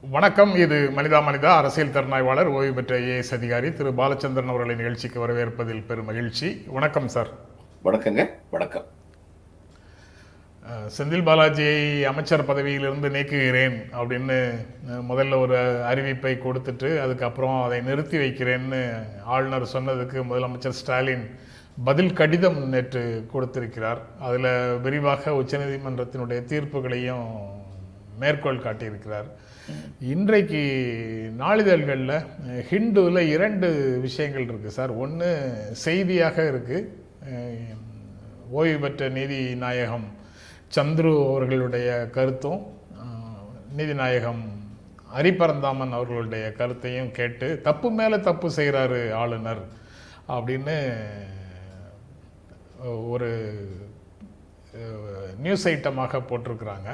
வணக்கம். இது மனிதா மனிதா அரசியல் திறனாய்வாளர் ஓய்வு பெற்ற ஐஏஎஸ் அதிகாரி திரு பாலச்சந்திரன் அவர்களை நிகழ்ச்சிக்கு வரவேற்பதில் பெரும் மகிழ்ச்சி. வணக்கம் சார். வணக்கங்க. வணக்கம். செந்தில் பாலாஜியை அமைச்சர் பதவியிலிருந்து நீக்குகிறேன் அப்படின்னு முதல்ல ஒரு அறிவிப்பை கொடுத்துட்டு அதுக்கப்புறம் அதை நிறுத்தி வைக்கிறேன்னு ஆளுநர் சொன்னதுக்கு முதலமைச்சர் ஸ்டாலின் பதில் கடிதம் நேற்று கொடுத்திருக்கிறார். அதில் விரிவாக உச்சநீதிமன்றத்தினுடைய தீர்ப்புகளையும் மேற்கோள் காட்டியிருக்கிறார். இன்றைக்கு நாளிதழ்களில் ஹிந்துவில் இரண்டு விஷயங்கள் இருக்குது சார். ஒன்று செய்தியாக இருக்குது ஓய்வு பெற்ற நீதி நாயகம் சந்துரு அவர்களுடைய கருத்தும் நீதிநாயகம் ஹரிபரந்தாமன் அவர்களுடைய கருத்தையும் கேட்டு தப்பு மேலே தப்பு செய்கிறாரு ஆளுநர் அப்படின்னு ஒரு நியூஸ் ஐட்டமாக போட்டிருக்கிறாங்க.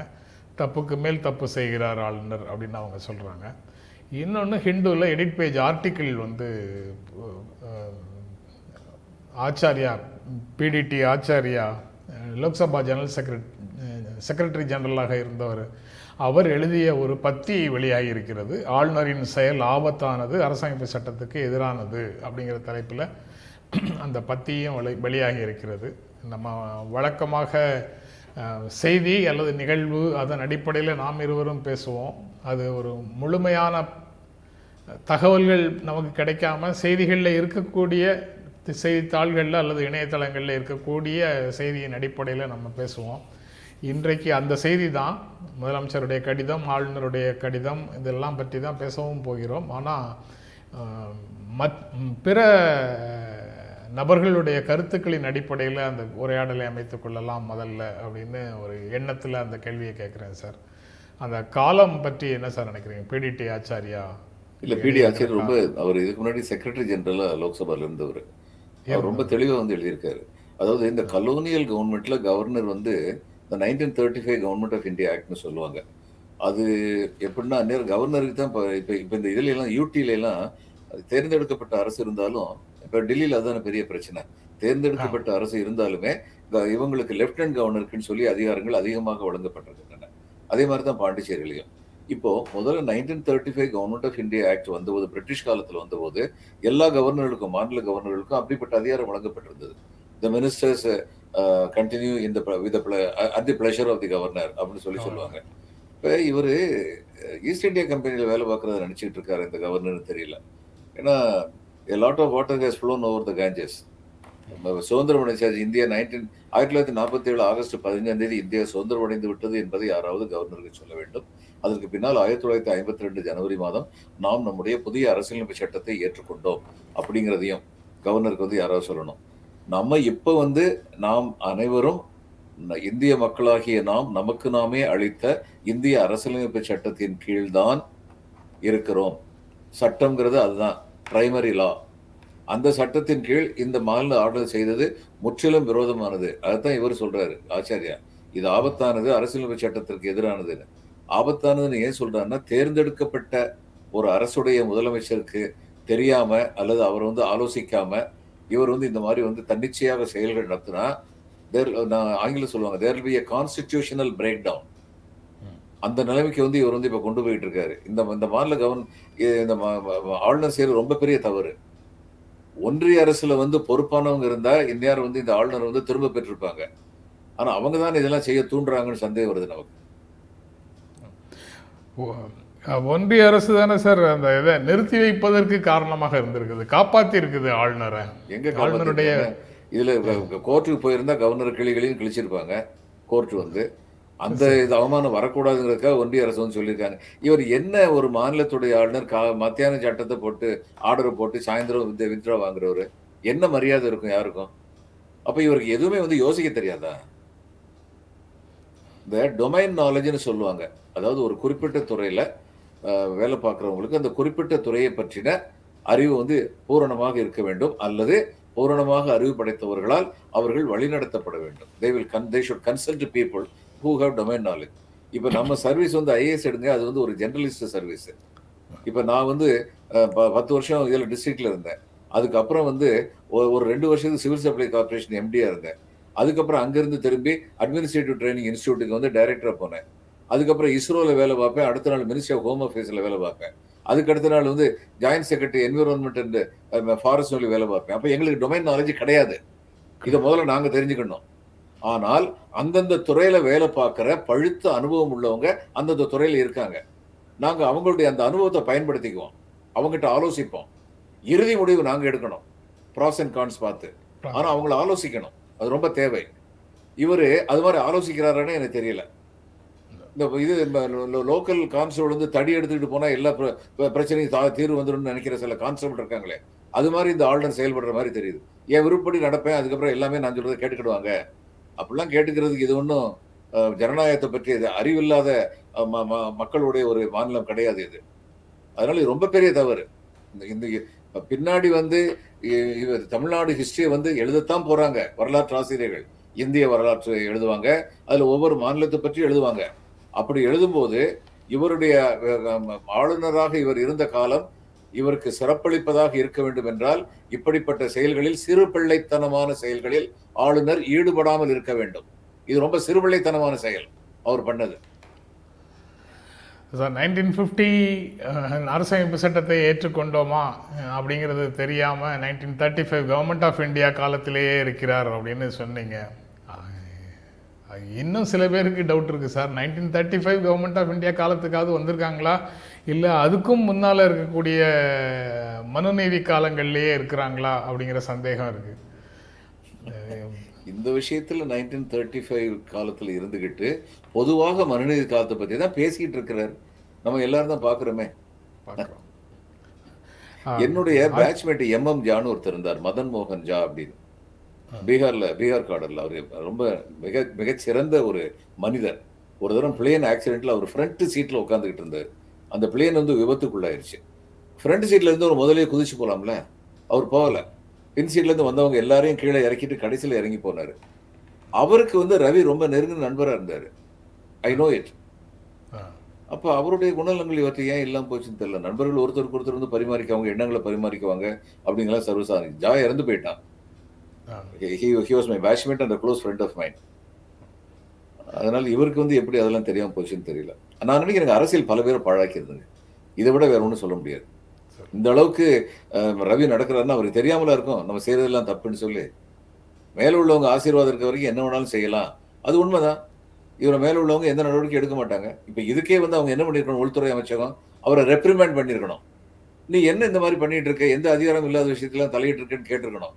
தப்புக்கு மேல் தப்பு செய்கிறார் ஆளுநர் அப்படின்னு அவங்க சொல்கிறாங்க இன்னொன்று ஹிந்துவில் எடிட் பேஜ் ஆர்டிக்கிள் வந்து Acharya PDT Acharya Lok Sabha general secret secretary ஜெனரலாக இருந்தவர். அவர் எழுதிய ஒரு பத்தி வெளியாகி இருக்கிறது ஆளுநரின் செயல் ஆபத்தானது அரசமைப்பு சட்டத்துக்கு எதிரானது அப்படிங்கிற தலைப்பில் அந்த பத்தியும் வெளி வெளியாகி இருக்கிறது நம்ம வழக்கமாக செய்தி அல்லது நிகழ்வு அதன் அடிப்படையில் நாம் இருவரும் பேசுவோம். அது ஒரு முழுமையான தகவல்கள் நமக்கு கிடைக்காம செய்திகளில் இருக்கக்கூடிய செய்தித்தாள்களில் அல்லது இணையதளங்களில் இருக்கக்கூடிய செய்தியின் அடிப்படையில் நம்ம பேசுவோம். இன்றைக்கு அந்த செய்தி தான். முதலமைச்சருடைய கடிதம் ஆளுநருடைய கடிதம் இதெல்லாம் பற்றி தான் பேசவும் போகிறோம். ஆனால் மத் பிற நபர்களுடைய கருத்துக்களின் அடிப்படையில் அந்த உரையாடலை அமைத்துக் கொள்ளலாம் முதல்ல அப்படின்னு ஒரு எண்ணத்தில் அந்த கேள்வியை கேட்குறேன் சார். அந்த காலம் பற்றி என்ன சார் நினைக்கிறீங்க? P D T Acharya? இல்ல பிடி ஆச்சரியர் ரொம்ப அவர் இதுக்கு முன்னாடி செக்ரட்டரி ஜெனரலா லோக்சபால இருந்தவர். அவர் ரொம்ப தெளிவா வந்து எழுதியிருக்காரு. அதாவது இந்த கலோனியல் கவர்மெண்ட்ல கவர்னர் வந்து இந்த nineteen thirty five government of India ஆக்ட்னு சொல்லுவாங்க. அது எப்படின்னா நேரம் கவர்னருக்கு தான் இப்போ இப்போ இப்போ இந்த இதுல எல்லாம் யூடில எல்லாம் அது தேர்ந்தெடுக்கப்பட்ட அரசு இருந்தாலும் இப்போ டெல்லியில் அதுதானே பெரிய பிரச்சனை. தேர்ந்தெடுக்கப்பட்ட அரசு இருந்தாலுமே இவங்களுக்கு லெப்டினன்ட் கவர்னருக்குன்னு சொல்லி அதிகாரங்கள் அதிகமாக வழங்கப்பட்டிருக்கின்றன. அதே மாதிரி தான் பாண்டிச்சேரியிலையும். இப்போ முதல்ல nineteen thirty five government of India act வந்தபோது பிரிட்டிஷ் காலத்துல வந்தபோது எல்லா கவர்னர்களுக்கும் மாநில கவர்னர்களுக்கும் அப்படிப்பட்ட அதிகாரம் வழங்கப்பட்டிருந்தது. த மினிஸ்டர்ஸ் கண்டினியூ இந்த with at the pleasure of the governor அப்படின்னு சொல்லி சொல்லுவாங்க. இப்போ இவர் ஈஸ்ட் இந்தியா கம்பெனியில் வேலை பார்க்கறத நினச்சிக்கிட்டு இருக்காரு இந்த கவர்னர்னு தெரியல. ஏன்னா a lot of water has flown over the Ganges. சுதந்திரம் அடைஞ்சாச்சு இந்தியா நைன்டீன் ஆயிரத்தி தொள்ளாயிரத்தி நாற்பத்தி ஏழு ஆகஸ்ட் பதினஞ்சாம் தேதி இந்தியா சுதந்திரம் அடைந்து விட்டது என்பதை யாராவது கவர்னருக்கு சொல்ல வேண்டும். அதற்கு பின்னால் ஆயிரத்தி தொள்ளாயிரத்தி ஐம்பத்தி ரெண்டு ஜனவரி மாதம் நாம் நம்முடைய புதிய அரசியலமைப்பு சட்டத்தை ஏற்றுக்கொண்டோம் அப்படிங்கிறதையும் கவர்னருக்கு வந்து யாராவது சொல்லணும். நம்ம இப்போ வந்து நாம் அனைவரும் ந- இந்திய மக்களாகிய நாம் நமக்கு நாமே அளித்த இந்திய அரசியலமைப்பு சட்டத்தின் கீழ்தான் இருக்கிறோம். சட்டம்ங்கிறது அதுதான். பிரைமரி லா அந்த சட்டத்தின் கீழ் இந்த மாநில ஆர்டர் செய்தது முற்றிலும் விரோதமானது. அதைத்தான் இவர் சொல்றாரு ஆச்சாரியா. இது ஆபத்தானது அரசியலமைப்பு சட்டத்திற்கு எதிரானதுன்னு. ஆபத்தானதுன்னு ஏன் சொல்றாருன்னா தேர்ந்தெடுக்கப்பட்ட ஒரு அரசுடைய முதலமைச்சருக்கு தெரியாம அல்லது அவர் வந்து ஆலோசிக்காம இவர் வந்து இந்த மாதிரி வந்து தன்னிச்சையாக செயல்கள் நடத்தினா தேர் நான் ஆங்கிலம் சொல்லுவாங்க there be a constitutional breakdown அந்த நிலைமைக்கு வந்து இவர் வந்து இப்ப கொண்டு போயிட்டு இருக்காரு இந்த இந்த மாநில கவர்ன் இந்த ஆளுநர் செய்யறது ரொம்ப பெரிய தவறு. ஒன்றிய அரசுல வந்து பொறுப்பானவங்க இருந்தா இந்தியார் வந்து இந்த ஆளுநர் வந்து திரும்ப பெற்றிருப்பாங்க. ஆனா அவங்க தான் இதெல்லாம் செய்ய தூண்டுறாங்கன்னு சந்தேகம் வருது நமக்கு. ஒன்றிய அரசு தானே சார் அந்த இதை நிறுத்தி வைப்பதற்கு காரணமாக இருந்திருக்குது. காப்பாத்தி இருக்குது ஆளுநரை. எங்க ஆளுநருடைய? இதுல கோர்ட்டுக்கு போயிருந்தா கவர்னர் கிளிகளையும் கிழிச்சிருப்பாங்க. கோர்ட் வந்து. அந்த இது அவமானம் வரக்கூடாதுங்கிறதுக்காக ஒன்றிய அரசு வந்து சொல்லியிருக்காங்க. இவர் என்ன ஒரு மாநிலத்துடைய ஆளுநர் கா மத்தியான சட்டத்தை போட்டு ஆர்டர் போட்டு சாயந்தரம் வித் வித்ரா வாங்குறவரு என்ன மரியாதை இருக்கும் யாருக்கும்? அப்ப இவருக்கு எதுவுமே வந்து யோசிக்க தெரியாதா? இந்த டொமைன் நாலேஜ்னு சொல்லுவாங்க. அதாவது ஒரு குறிப்பிட்ட துறையில வேலை பார்க்குறவங்களுக்கு அந்த குறிப்பிட்ட துறையை பற்றின அறிவு வந்து பூரணமாக இருக்க வேண்டும். அல்லது பூரணமாக அறிவு படைத்தவர்களால் அவர்கள் வழிநடத்தப்பட வேண்டும். They will can they should consult people who have domain knowledge இப்போ நம்ம சர்வீஸ் வந்து ஐஏஎஸ் எடுங்க அது வந்து ஒரு ஜெர்னலிஸ்ட் சர்வீஸ் இப்போ நான் வந்து ப- பத்து வருஷம் இதில் டிஸ்ட்ரிக்ட்ல இருந்தேன். அதுக்கப்புறம் வந்து ஒரு ரெண்டு வருஷத்துக்கு சிவில் சப்ளை கார்பரேஷன் எம்டியாக இருந்தேன். அதுக்கப்புறம் அங்கிருந்து திரும்பி அட்மினிஸ்ட்ரேட்டிவ் ட்ரைனிங் இன்ஸ்டியூட்டுக்கு வந்து டைரக்டராக போனேன். அதுக்கப்புறம் இஸ்ரோவில் வேலை பார்ப்பேன். அடுத்த நாள் மினிஸ்ட்ரி ஆஃப் ஹோம் அஃபேர்ஸில் வேலை பார்ப்பேன். அதுக்கு அடுத்த நாள் வந்து joint secretary environment and forest வேலை பார்ப்பேன். அப்போ எங்களுக்கு டொமைன் நாலேஜ் கிடையாது. இதை முதல்ல நாங்க தெரிஞ்சுக்கணும். ஆனால் அந்தந்த துறையில வேலை பார்க்குற பழுத்த அனுபவம் உள்ளவங்க அந்தந்த துறையில இருக்காங்க. நாங்க அவங்களுடைய அந்த அனுபவத்தை பயன்படுத்திக்குவோம். அவங்ககிட்ட ஆலோசிப்போம். இறுதி முடிவு நாங்க எடுக்கணும். ப்ராஸ் அண்ட் கான்ஸ் பார்த்து. ஆனா அவங்கள ஆலோசிக்கணும். அது ரொம்ப தேவை. இவரு அது மாதிரி ஆலோசிக்கிறாருன்னு எனக்கு தெரியல. இந்த இது லோக்கல் கான்ஸ்டபிள் வந்து தடி எடுத்துக்கிட்டு போனா எல்லா பிர- பிர- பிரச்சனையும் தா- தீர்வு வந்துடும் நினைக்கிற சில கான்ஸ்டபிள் இருக்காங்களே. அது மாதிரி இந்த ஆளுநர் செயல்படுற மாதிரி தெரியுது. என் விருப்பப்படி நடப்பேன். அதுக்கப்புறம் எல்லாமே நான் சொல்றதை கேட்டுக்கிடுவாங்க. அப்படிலாம் கேட்டுக்கிறதுக்கு இது ஒன்றும் ஜனநாயகத்தை பற்றி இது அறிவில்லாத ம- ம- மக்களுடைய ஒரு மாநிலம் கிடையாது இது. அதனால இது ரொம்ப பெரிய தவறு. இந்த பின்னாடி வந்து இ- இவர் தமிழ்நாடு ஹிஸ்டரியை வந்து எழுதத்தான் போறாங்க வரலாற்று ஆசிரியர்கள். இந்திய வரலாற்று எழுதுவாங்க அதுல ஒவ்வொரு மாநிலத்தை பற்றி எழுதுவாங்க. அப்படி எழுதும்போது இவருடைய ஆளுநராக இவர் இருந்த காலம் இவருக்கு சிறப்பளிப்பதாக இருக்க வேண்டும் என்றால் இப்படிப்பட்ட செயல்களில் சிறு பிள்ளைத்தனமான செயல்களில் ஆளுநர் ஈடுபடாமல் இருக்க வேண்டும். இது ரொம்ப சிறுபிள்ளைத்தனமான செயல் அவர் பண்ணது. சார் நைன்டீன் ஃபிஃப்டி அரசமைப்பு சட்டத்தை ஏற்றுக்கொண்டோமா அப்படிங்கிறது தெரியாமல் nineteen thirty five government of India காலத்திலேயே இருக்கிறார் அப்படின்னு சொன்னீங்க. இன்னும் சில பேருக்கு டவுட் இருக்குது sir nineteen thirty five government of India காலத்துக்காவது வந்திருக்காங்களா? இல்லை அதுக்கும் முன்னால் இருக்கக்கூடிய மனுநீதி காலங்கள்லேயே இருக்கிறாங்களா? அப்படிங்கிற சந்தேகம் இருக்குது இந்த விஷயத்துல நைன்டீன் தேர்ட்டி ஃபைவ் காலத்துல இருந்துகிட்டு பொதுவாக மனுநீதி காலத்தை பத்தி தான் பேசிக்கிட்டு இருக்கிறார். நம்ம எல்லாரும் தான் பாக்குறோமே பார்க்குறோம். என்னுடைய பேட்ச்மேட் எம் எம் ஜான்னு ஒருத்தர் இருந்தார் மதன் மோகன் ஜா அப்படின்னு. பீகார்ல பீகார் காடர்ல அவர் ரொம்ப மிக மிகச்சிறந்த ஒரு மனிதர். ஒரு தரம் பிளேன் ஆக்சிடென்ட்ல அவர் ஃப்ரண்ட் சீட்ல உட்காந்துக்கிட்டு இருந்தார். அந்த பிளேன் வந்து விபத்துக்குள்ளாயிருச்சு. ஃப்ரண்ட் சீட்ல இருந்து ஒரு முதலே குதிச்சு போலாம்ல? அவர் போகல. பின் சீட்ல இருந்து வந்தவங்க எல்லாரையும் கீழே இறக்கிட்டு கடைசியில இறங்கி போனாரு. அவருக்கு வந்து ரவி ரொம்ப நெருங்கின நண்பரா இருந்தாரு. I know it. அப்ப அவருடைய குணநலங்கள் இவற்றை ஏன் இல்லாம போச்சுன்னு தெரியல. நண்பர்கள் ஒருத்தருக்கு ஒருத்தர் வந்து பரிமாறிக்குவாங்க எண்ணங்களை பரிமாறிக்குவாங்க அப்படிங்கலாம் சர்வசாதாரணம் ஜா இறந்து போயிட்டான். ஆ. He was my batchmate and close friend of mind அதனால இவருக்கு வந்து எப்படி அதெல்லாம் தெரியாம போச்சுன்னு தெரியல. நான் நினைக்கிறேன் அரசியல் பல பேரை பாழாக்கிருதுங்க இதை விட வேற ஒன்றும் சொல்ல முடியாது. இந்த அளவுக்கு ரவி நடக்கிறாருன்னா அவருக்கு தெரியாமலா இருக்கும். நம்ம செய்யறதெல்லாம் தப்புன்னு சொல்லி. மேல உள்ளவங்க ஆசீர்வாதம் இருக்க வரைக்கும் என்ன வேணாலும் செய்யலாம். அது உண்மைதான். இவரை மேல உள்ளவங்க எந்த நடவடிக்கை எடுக்க மாட்டாங்க. இப்ப இதுக்கே வந்து அவங்க என்ன பண்ணிருக்கணும்? உள்துறை அமைச்சகம் அவரை ரெப்ரிமெண்ட் பண்ணிருக்கணும். நீ என்ன இந்த மாதிரி பண்ணிட்டு இருக்க? எந்த அதிகாரம் இல்லாத விஷயத்துல தலையிட்டு இருக்கேன்னு கேட்டிருக்கணும்.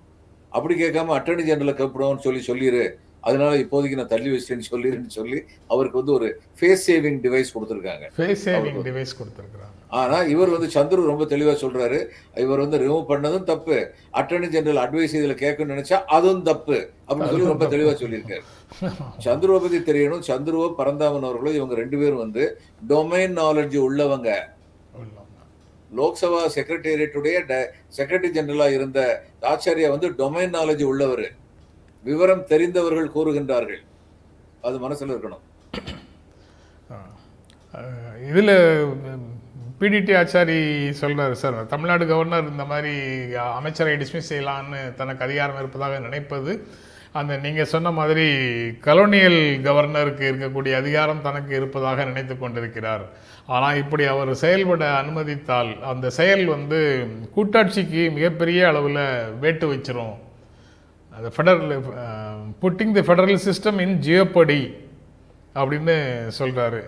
அப்படி கேட்காம அட்டர்னி ஜெனரலை கூப்பிடுவோம்னு சொல்லி சொல்லிடு அதனால இப்போதைக்கு நான் தள்ளி வச்சிட்டேன்னு சொல்லிடுன்னு சொல்லி அவருக்கு வந்து ஒரு ஃபேஸ் சேவிங் டிவைஸ் கொடுத்துருக்காங்க. ஃபேஸ் சேவிங் டிவைஸ் கொடுத்துருக்குறாங்க. ஆனா இவர் வந்து சந்துரு ரொம்ப தெளிவா சொல்றாரு. இவர் வந்து ரிமூவ் பண்ணதும் தப்பு. அட்டர்னி ஜெனரல் அட்வைஸ் இதுல கேட்கணும்னு நினைச்சா அதுவும் தப்பு அப்படின்னு சொல்லி ரொம்ப தெளிவா சொல்லியிருக்காரு. சந்துருவை பத்தி தெரியணும். சந்துருவோ பரந்தாமன் அவர்களும் இவங்க ரெண்டு பேரும் வந்து டொமைன் உள்ளவங்க உள்ளவங்க. லோக்சபா செக்ரட்டேரியட்டுடைய செக்ரட்டரி ஜெனரலா இருந்த ஆச்சாரியா வந்து டொமைன் நாலேஜ் உள்ளவர். விவரம் தெரிந்தவர்கள் கூறுகின்றார்கள். அது மனசுல இருக்கணும். இதில் பிடிடி ஆச்சாரி சொல்றாரு சார் தமிழ்நாடு கவர்னர் இந்த மாதிரி அமைச்சரை டிஸ்மிஸ் செய்யலான்னு தனக்கு அதிகாரம் இருப்பதாக நினைப்பது அந்த நீங்க சொன்ன மாதிரி கலோனியல் கவர்னருக்கு இருக்கக்கூடிய அதிகாரம் தனக்கு இருப்பதாக நினைத்து கொண்டிருக்கிறார். ஆனால் இப்படி அவர் செயல்பட அனுமதித்தால் அந்த செயல் வந்து கூட்டாட்சிக்கு மிகப்பெரிய அளவில் வேட்டு வச்சிரும். அந்த federal putting the federal system in jeopardy அப்படின்னு சொல்கிறாரு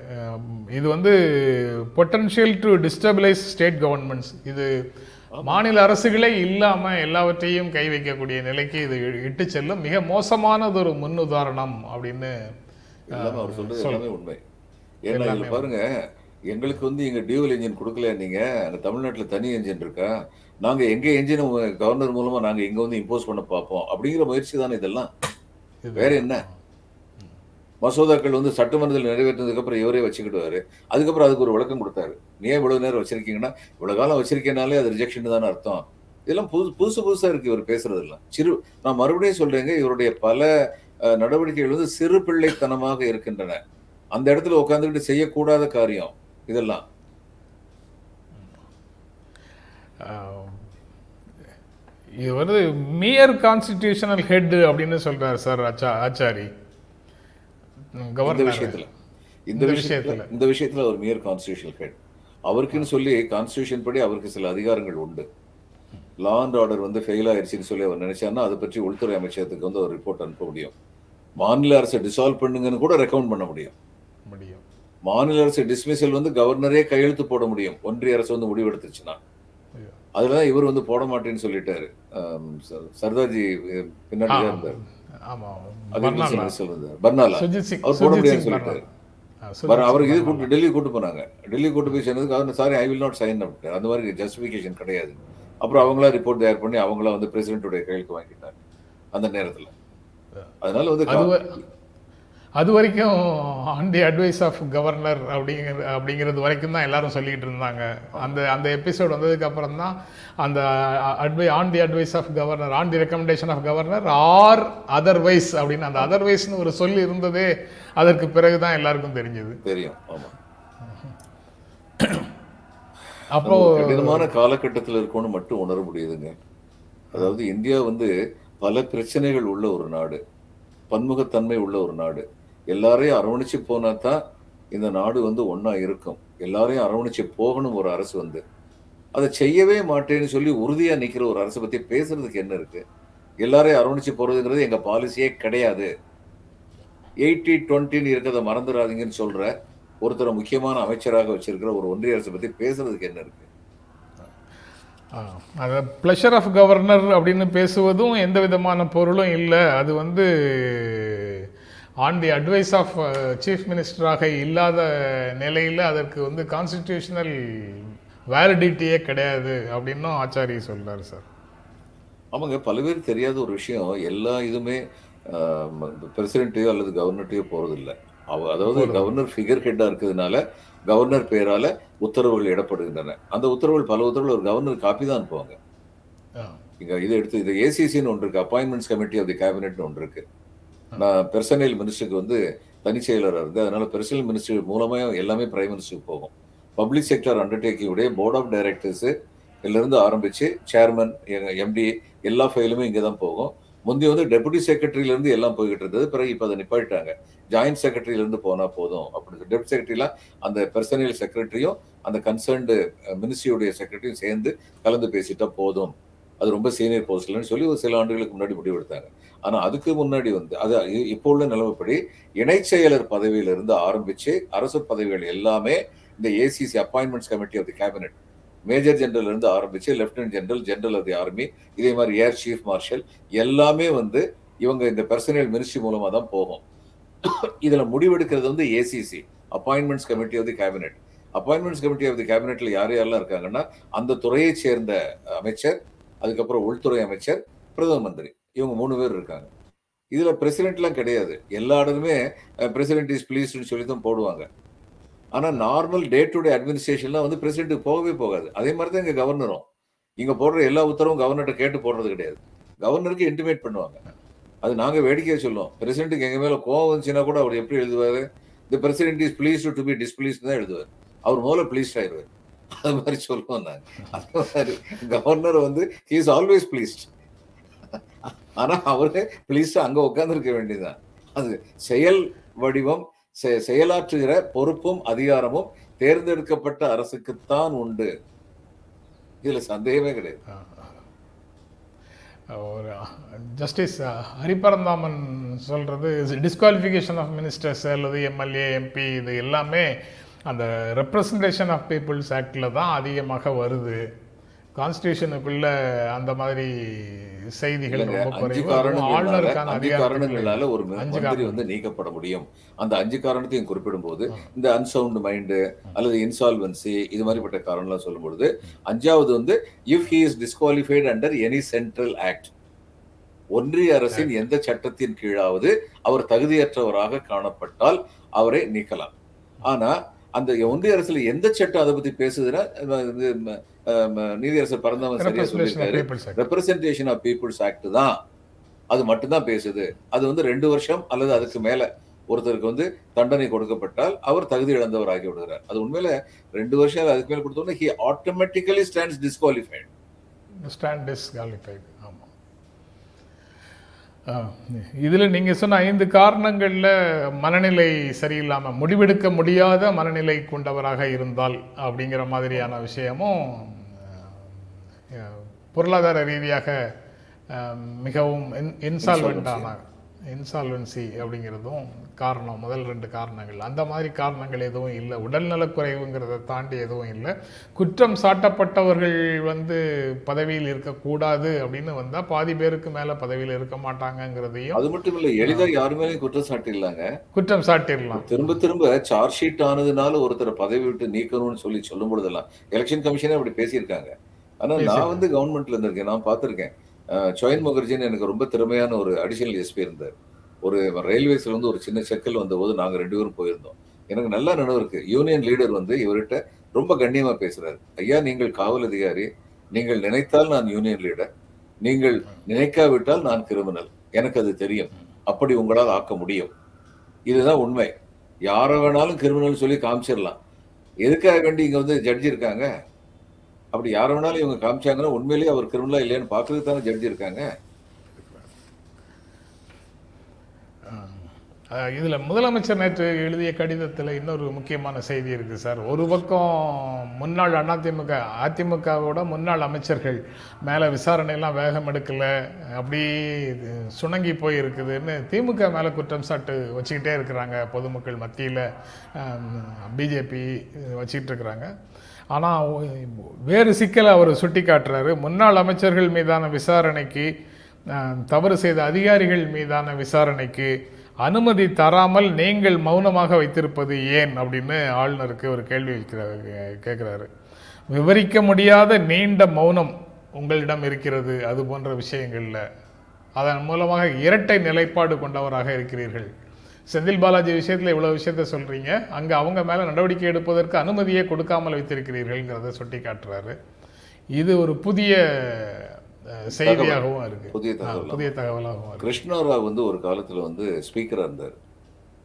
இது வந்து potential to destabilise state governments இது மாநில அரசுகளே இல்லாமல் எல்லாவற்றையும் கை வைக்கக்கூடிய நிலைக்கு இது இட்டு செல்லும் மிக மோசமானது ஒரு முன்னுதாரணம் அப்படின்னு அவர் சொல்றது உண்மை. ஏன்னா பாருங்க எங்களுக்கு வந்து எங்க டியூவல் என்ஜின் கொடுக்கல நீங்க? அங்க தமிழ்நாட்டுல தனி என்ஜின் இருக்கா? நாங்க எங்க என்ஜின் கவர்னர் மூலமா நாங்க இங்க வந்து இம்போஸ் பண்ண பார்ப்போம். அப்படிங்கிற முயற்சி தானே இதெல்லாம்? இது- வேற என்ன? மசோதாக்கள் வந்து சட்டமன்றத்தில் நிறைவேற்றினதுக்கு அப்புறம் இவரே வச்சுக்கிடுவாரு. அதுக்கப்புறம் அதுக்கு ஒரு விளக்கம் கொடுத்தாரு. நீ ஏன் இவ்வளவு நேரம் வச்சிருக்கீங்கன்னா இவ்வளவு காலம் வச்சிருக்கேனாலே அது ரிஜெக்ஷன் தானே அர்த்தம். இதெல்லாம் புதுசு புதுசு புதுசா இருக்கு இவர் பேசுறதெல்லாம். சிறு நான் மறுபடியும் சொல்றேங்க இவருடைய பல நடவடிக்கைகள் வந்து சிறு பிள்ளைத்தனமாக இருக்கின்றன. அந்த இடத்துல உட்காந்துக்கிட்டு செய்யக்கூடாத காரியம். இதெல்லாம். இது வந்து மியர் கான்ஸ்டிடியூஷனல் ஹெட் அப்படின்னு சொல்றாரு சார் ஆச்சா ஆச்சாரி. கவர்னர். விஷயத்துல. இந்த விஷயத்துல. இந்த விஷயத்துல அவர் மியர் கான்ஸ்டியூஷனல் ஹெட். அவருக்குன்னு சொல்லி கான்ஸ்டியூஷன் படி அவருக்கு சில அதிகாரங்கள் உண்டு. லா அண்ட் ஆர்டர் வந்து ஃபெயில் ஆயிடுச்சுன்னு சொல்லி அவர் நினைச்சாருன்னா அதை பற்றி உள்துறை அமைச்சகத்துக்கு வந்து ஒரு ரிப்போர்ட் அனுப்ப முடியும். மாநில அரசை டிசால்வ் பண்ணுங்கன்னு கூட ரெக்கமெண்ட் பண்ண முடியும். மாநில அரசு டிஸ்மிசல் வந்து கவர்னரே கையெழுத்து போட முடியும். ஒன்றிய அரசு வந்து முடிவெடுத்துச்சுன்னா. ஐயோ. அதுலதான் இவர் வந்து போட மாட்டேன்னு சொல்லிட்டாரு. சர்தார்ஜி பின்னாடி தான் இருந்தார். அவர் போட முடியாதுன்னு சொல்லிட்டாரு. அவருக்கு இது கூட்டு டெல்லி கூட்டு போனாங்க. டெல்லி கூட்டு போய் சொன்னதுக்கு அவர் sorry I will not sign அப்படின்ட்டு அந்த மாதிரி ஜஸ்டிஃபிகேஷன் கிடையாது. அப்புறம் அவங்களா ரிப்போர்ட் தயார் பண்ணி அவங்களா வந்து பிரசிடென்ட்டுடைய கையெழுத்து வாங்கிட்டாங்க அந்த நேரத்துல. அதனால வந்து அது வரைக்கும் on the advice of governor அப்படிங்கிற அப்படிங்கிறது வரைக்கும் தான் எல்லாரும் சொல்லிக்கிட்டு இருந்தாங்க. அந்த அந்த எபிசோட் வந்ததுக்கு அப்புறம் தான் அந்த advice on the advice of governor on the recommendation of governor or otherwise அப்படின்னு அந்த அதர்வைஸ்னு ஒரு சொல் இருந்ததே அதற்கு பிறகு தான் எல்லாருக்கும் தெரிஞ்சது. தெரியும் ஆமா. அப்போ கடினமான காலகட்டத்தில் இருக்கோம்னு மட்டும் உணர முடியுதுங்க. அதாவது இந்தியா வந்து பல பிரச்சனைகள் உள்ள ஒரு நாடு பன்முகத்தன்மை உள்ள ஒரு நாடு. எல்லாரையும் அரவணைச்சு போனா தான் இந்த நாடு வந்து ஒன்றா இருக்கும். எல்லாரையும் அரவணைச்சு போகணும் ஒரு அரசு வந்து. அதை செய்யவே மாட்டேன்னு சொல்லி உறுதியாக நிற்கிற ஒரு அரசை பற்றி பேசுறதுக்கு என்ன இருக்கு? எல்லாரையும் அரவணைச்சு போகிறதுங்கிறது எங்கள் பாலிசியே கிடையாது. எயிட்டி டுவெண்ட்டின்னு இருக்கிறத மறந்துடாதீங்கன்னு சொல்கிற ஒருத்தரை முக்கியமான அமைச்சராக வச்சிருக்கிற ஒரு ஒன்றிய அரசை பற்றி பேசுறதுக்கு என்ன இருக்கு? அது ப்ளஷர் ஆஃப் கவர்னர் அப்படின்னு பேசுவதும் எந்த விதமான பொருளும் இல்லை. அது வந்து on the advice of chief மினிஸ்டராக இல்லாத நிலையில் அதற்கு வந்து கான்ஸ்டிடியூஷனல் வேலிடிட்டியே கிடையாது அப்படின்னும் ஆச்சாரி சொல்றாரு சார். ஆமாங்க பல பேர் தெரியாத ஒரு விஷயம். எல்லா இதுவுமே பிரசிடென்ட்டையோ அல்லது கவர்னர்ட்டையோ போறது இல்ல அவ அதாவது கவர்னர் ஃபிகர் ஹெட்டா இருக்கிறதுனால கவர்னர் பெயரால உத்தரவுகள் இடப்படுகின்றன. அந்த உத்தரவுகள் பல உத்தரவுகள் ஒரு கவர்னர் காப்பி தான் அனுப்புவாங்க இங்க இது எடுத்து இது ஏசிசின்னு ஒன்று இருக்கு அப்பாயின்மெண்ட்ஸ் கமிட்டி ஆஃப் தி கேபினெட்னு ஒன்று இருக்கு. நான் பெர்சனல் மினிஸ்டருக்கு வந்து தனி செயலராக இருந்து அதனால பெர்சனல் மினிஸ்டர் மூலமே எல்லாமே பிரைம் மினிஸ்டருக்கு போகும். பப்ளிக் செக்டர் அண்டர்டேக்கிங்குடைய போர்ட் ஆஃப் டைரக்டர்ஸு இருந்து ஆரம்பித்து சேர்மன் எம்டி எல்லா ஃபைலுமே இங்கே தான் போகும். முந்தி வந்து டெபுட்டி செக்ரட்டரியிலேருந்து எல்லாம் போய்கிட்டு இருந்தது. பிறகு இப்போ அதை நிப்பாட்டாங்க ஜாயின்ட் செக்ரட்டரியிலேருந்து போனால் போதும் அப்படி டெபுட்டி செக்ரட்டரிலாம் அந்த பெர்சனல் செக்ரட்டரியும் அந்த கன்சர்ன்டு மினிஸ்ட்ரியுடைய செக்ரட்டரியும் சேர்ந்து கலந்து பேசிட்டா போதும். அது ரொம்ப சீனியர் போஸ்ட்லன்னு சொல்லி ஒரு சில ஆண்டுகளுக்கு முன்னாடி முடிவெடுத்தாங்க ஆனா அதுக்கு முன்னாடி வந்து அது இப்போ உள்ள நிலவுப்படி இணைச் செயலர் பதவியிலிருந்து ஆரம்பித்து ஆரம்பிச்சு அரசு பதவிகள் எல்லாமே இந்த ACC appointments committee of the cabinet major general இருந்து ஆரம்பிச்சு lieutenant general general of the army இதே மாதிரி ஏர் சீஃப் மார்ஷல் எல்லாமே வந்து இவங்க இந்த பர்சனல் மினிஸ்ட்ரி மூலமா தான் போகும். இதுல முடிவெடுக்கிறது வந்து ACC appointments committee of the cabinet appointments committee of the கேபினெட்ல யார் யாரெல்லாம் இருக்காங்கன்னா அந்த துறையைச் சேர்ந்த அமைச்சர் அதுக்கப்புறம் உள்துறை அமைச்சர் பிரதம மந்திரி. இவங்க மூணு பேர் இருக்காங்க. இதில் பிரசிடென்ட்லாம் கிடையாது. எல்லா இடமுமே பிரசிடென்ட் இஸ் ப்ளீஸ்னு சொல்லி தான் போடுவாங்க. ஆனால் நார்மல் டே டு டே அட்மினிஸ்ட்ரேஷன்லாம் வந்து பிரசிடென்ட்டுக்கு போகவே போகாது. அதே மாதிரி தான் இங்கே கவர்னரும் இங்கே போடுற எல்லா உத்தரவும் கவர்னர்கிட்ட கேட்டு போடுறது கிடையாது. கவர்னருக்கு இன்டிமேட் பண்ணுவாங்க. அது நாங்கள் வேடிக்கையாக சொல்லுவோம். பிரசிடென்ட்டுக்கு எங்கள் மேலே கோவம் வந்துச்சுன்னா கூட அவர் எப்படி எழுதுவார்? The president is please to be displease தான் எழுதுவார். அவர் முதல்ல ப்ளீஸ்ட் ஆயிடுவார் அது மாதிரி சொல்லுவோம் நாங்கள் அது மாதிரி கவர்னர் வந்து ஹி இஸ் ஆல்வேஸ் ப்ளீஸ்ட் ஆனா அவரு பிளீஸ் அங்க உட்காந்துருக்க வேண்டியதுதான். அது செயல் வடிவம் செ- செயலாற்றுகிற பொறுப்பும் அதிகாரமும் தேர்ந்தெடுக்கப்பட்ட அரசுக்குத்தான் உண்டு. இதுல சந்தேகமே கிடையாது. ஒரு ஜஸ்டிஸ் ஹரிபரந்தாமன் சொல்றது டிஸ்குவாலிஃபிகேஷன் ஆஃப் மினிஸ்டர்ஸ் அல்லது எம்எல்ஏ எம்பி இது எல்லாமே அந்த ரெப்ரசன்டேஷன் ஆஃப் பீப்புள்ஸ் ஆக்டில் தான் அதிகமாக வருது. கான்ஸ்டியூஷனுக்குள்ள அந்த மாதிரி செய்திகள் அஞ்சு காரணங்களால ஒரு மந்திரி. வந்து நீக்கப்பட முடியும். அந்த அஞ்சு காரணத்தையும் குறிப்பிடும் போது இந்த அன்சவுண்ட் மைண்டு அல்லது இன்சால்வன்சி இது மாதிரிப்பட்ட காரணம்லாம் சொல்லும் பொழுது அஞ்சாவது வந்து if he is disqualified under any central act ஒன்றிய அரசின் எந்த சட்டத்தின் கீழாவது அவர் தகுதியற்றவராக காணப்பட்டால் அவரை நீக்கலாம். ஆனா அந்த ஒன்றிய அரசுல எந்த சட்டம் அதை பத்தி பேசுதுன்னா நீதியரசர் பரந்தாமன் சரியா சொல்லியிருக்காரு. ரெப்ரசன்டேஷன் ஆஃப் பீப்புள்ஸ் ஆக்ட் தான். அது மட்டும்தான் பேசுது. அது வந்து ரெண்டு வருஷம் அல்லது அதுக்கு மேல ஒருத்தருக்கு வந்து தண்டனை கொடுக்கப்பட்டால் அவர் தகுதி இழந்தவர் ஆகி விடுகிறார். அது உண்மையில ரெண்டு வருஷம் அதுக்கு மேல கொடுத்தோம்னா he automatically stands disqualified stand disqualified இதில் நீங்கள் சொன்ன ஐந்து காரணங்களில் மனநிலை சரியில்லாமல் முடிவெடுக்க முடியாத மனநிலை கொண்டவராக இருந்தால் அப்படிங்கிற மாதிரியான விஷயமும் பொருளாதார ரீதியாக மிகவும் இன்சால்வெண்டான இன்சால்வன்சி அப்படிங்கிறதும் காரணம் முதல் ரெண்டு காரணங்கள். அந்த மாதிரி காரணங்கள் எதுவும் இல்லை. உடல்நலக்குறைவுங்கிறத தாண்டி எதுவும் இல்லை. குற்றம் சாட்டப்பட்டவர்கள் வந்து பதவியில் இருக்கக்கூடாது அப்படின்னு வந்தால் பாதி பேருக்கு மேலே பதவியில் இருக்க மாட்டாங்கங்கிறதையும் அது மட்டும் இல்ல எளிதா யாருமே குற்றச்சாட்டு இல்லைங்க குற்றம் சாட்டிடலாம். திரும்ப திரும்ப சார்ஜ் ஷீட் ஆனதுனால ஒருத்தரை பதவி விட்டு நீக்கணும்னு சொல்லி சொல்லும் பொழுதெல்லாம் எலெக்ஷன் கமிஷனே அப்படி பேசியிருக்காங்க. ஆனா நான் வந்து கவர்மெண்ட்ல இருந்திருக்கேன் நான் பார்த்திருக்கேன். சோயன் முகர்ஜின்னு எனக்கு ரொம்ப திறமையான ஒரு அடிஷனல் எஸ்பி இருந்தார். ஒரு ரயில்வேஸ்ல வந்து ஒரு சின்ன செக்கல் வந்தபோது நாங்கள் ரெண்டு பேரும் போயிருந்தோம். எனக்கு நல்லா நினைவு இருக்கு. யூனியன் லீடர் வந்து இவர்கிட்ட ரொம்ப கண்ணியமா பேசுறாரு. ஐயா நீங்கள் காவல் அதிகாரி. நீங்கள் நினைத்தால் நான் யூனியன் லீடர் நீங்கள் நினைக்காவிட்டால் நான் கிரிமினல் எனக்கு அது தெரியும். அப்படி உங்களால் ஆக்க முடியும். இதுதான் உண்மை. யாரை வேணாலும் கிரிமினல் சொல்லி காமிச்சிடலாம். எதுக்காக வேண்டி இங்க வந்து ஜட்ஜி இருக்காங்க? அப்படி யாரை வேணாலும் இவங்க காமிச்சாங்கன்னா உண்மையிலேயே அவர் கிரிமினலா இல்லையான்னு பார்க்கறது தானே ஜட்ஜி இருக்காங்க. இதில் முதலமைச்சர் நேற்று எழுதிய கடிதத்தில் இன்னொரு முக்கியமான செய்தி இருக்குது சார். ஒரு பக்கம் முன்னாள் அதிமுக அதிமுகவோட முன்னாள் அமைச்சர்கள் மேலே விசாரணையெல்லாம் வேகம் எடுக்கலை அப்படி இது சுணங்கி போய் இருக்குதுன்னு திமுக மேலே குற்றம் சாட்டு வச்சுக்கிட்டே இருக்கிறாங்க பொதுமக்கள் மத்தியில். பிஜேபி வச்சுக்கிட்டு இருக்கிறாங்க. ஆனால் வேறு சிக்கலை அவர் சுட்டி காட்டுறாரு முன்னாள் அமைச்சர்கள் மீதான விசாரணைக்கு தவறு செய்த அதிகாரிகள் மீதான விசாரணைக்கு அனுமதி தராமல் நீங்கள் மௌனமாக வைத்திருப்பது ஏன் அப்படின்னு ஆளுநருக்கு ஒரு கேள்வி வைக்கிறாரு கேட்குறாரு விவரிக்க முடியாத நீண்ட மௌனம் உங்களிடம் இருக்கிறது அது போன்ற விஷயங்களில். அதன் மூலமாக இரட்டை நிலைப்பாடு கொண்டவராக இருக்கிறீர்கள். செந்தில் பாலாஜி விஷயத்தில் இவ்வளோ விஷயத்த சொல்கிறீங்க அங்கே அவங்க மேலே நடவடிக்கை எடுப்பதற்கு அனுமதியே கொடுக்காமல் வைத்திருக்கிறீர்கள்ங்கிறத சுட்டி காட்டுறாரு இது ஒரு புதிய செய்தியாகவும் இருக்கு. புதிய தகவல் புதிய தகவலாகவும் கிருஷ்ணராவ் வந்து ஒரு காலத்துல வந்து ஸ்பீக்கரா இருந்தார்.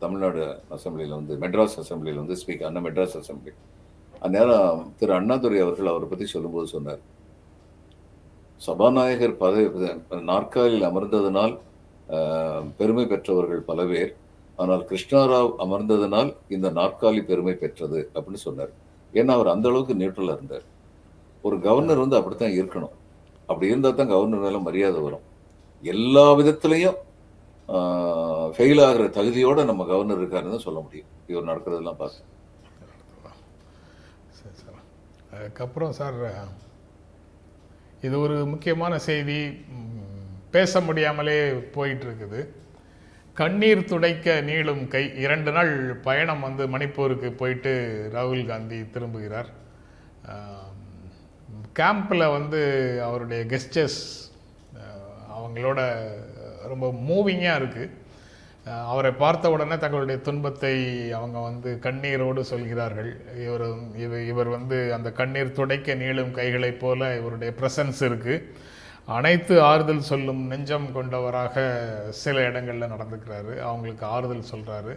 தமிழ்நாடு அசெம்பிளியில் வந்து மெட்ராஸ் அசெம்பிளியில் வந்து ஸ்பீக்கர் அண்ணா மெட்ராஸ் அசெம்பிளி. அந்நேரம் திரு அண்ணாதுரை அவர்கள் அவரை பத்தி சொல்லும்போது சொன்னார். சபாநாயகர் பதவி நாற்காலில் அமர்ந்ததனால் பெருமை பெற்றவர்கள் பல பேர் ஆனால் கிருஷ்ணாராவ் அமர்ந்ததனால் இந்த நாற்காலி பெருமை பெற்றது அப்படின்னு சொன்னார். ஏன்னா அவர் அந்த அளவுக்கு நியூட்ரலா இருந்தார். ஒரு கவர்னர் வந்து அப்படித்தான் இருக்கணும். அப்படி இருந்தால் தான் கவர்னர் மேலே மரியாதை வரும். எல்லா விதத்துலையும் ஃபெயில் ஆகிற தகுதியோடு நம்ம கவர்னர் இருக்காருன்னு தான் சொல்ல முடியும். இவர் நடக்கிறதெல்லாம் பார்த்து. சரி சார். அதுக்கப்புறம் சார் இது ஒரு முக்கியமான செய்தி. பேச முடியாமலே போயிட்டு இருக்குது. கண்ணீர் துடைக்க நீளும் கை. இரண்டு நாள் பயணம் வந்து மணிப்பூருக்கு போயிட்டு ராகுல் காந்தி திரும்புகிறார். கேம்பில் வந்து அவருடைய கெஸ்டர்ஸ் அவங்களோட ரொம்ப மூவிங்காக இருக்குது அவரை பார்த்த உடனே தங்களுடைய துன்பத்தை அவங்க வந்து கண்ணீரோடு சொல்கிறார்கள். இவர் இவர் இவர் வந்து அந்த கண்ணீர் துடைக்க நீளும் கைகளைப் போல இவருடைய பிரசன்ஸ் இருக்குது அனைத்து ஆறுதல் சொல்லும் நெஞ்சம் கொண்டவராக சில இடங்களில் நடந்துக்கிறாரு. அவங்களுக்கு ஆறுதல் சொல்கிறாரு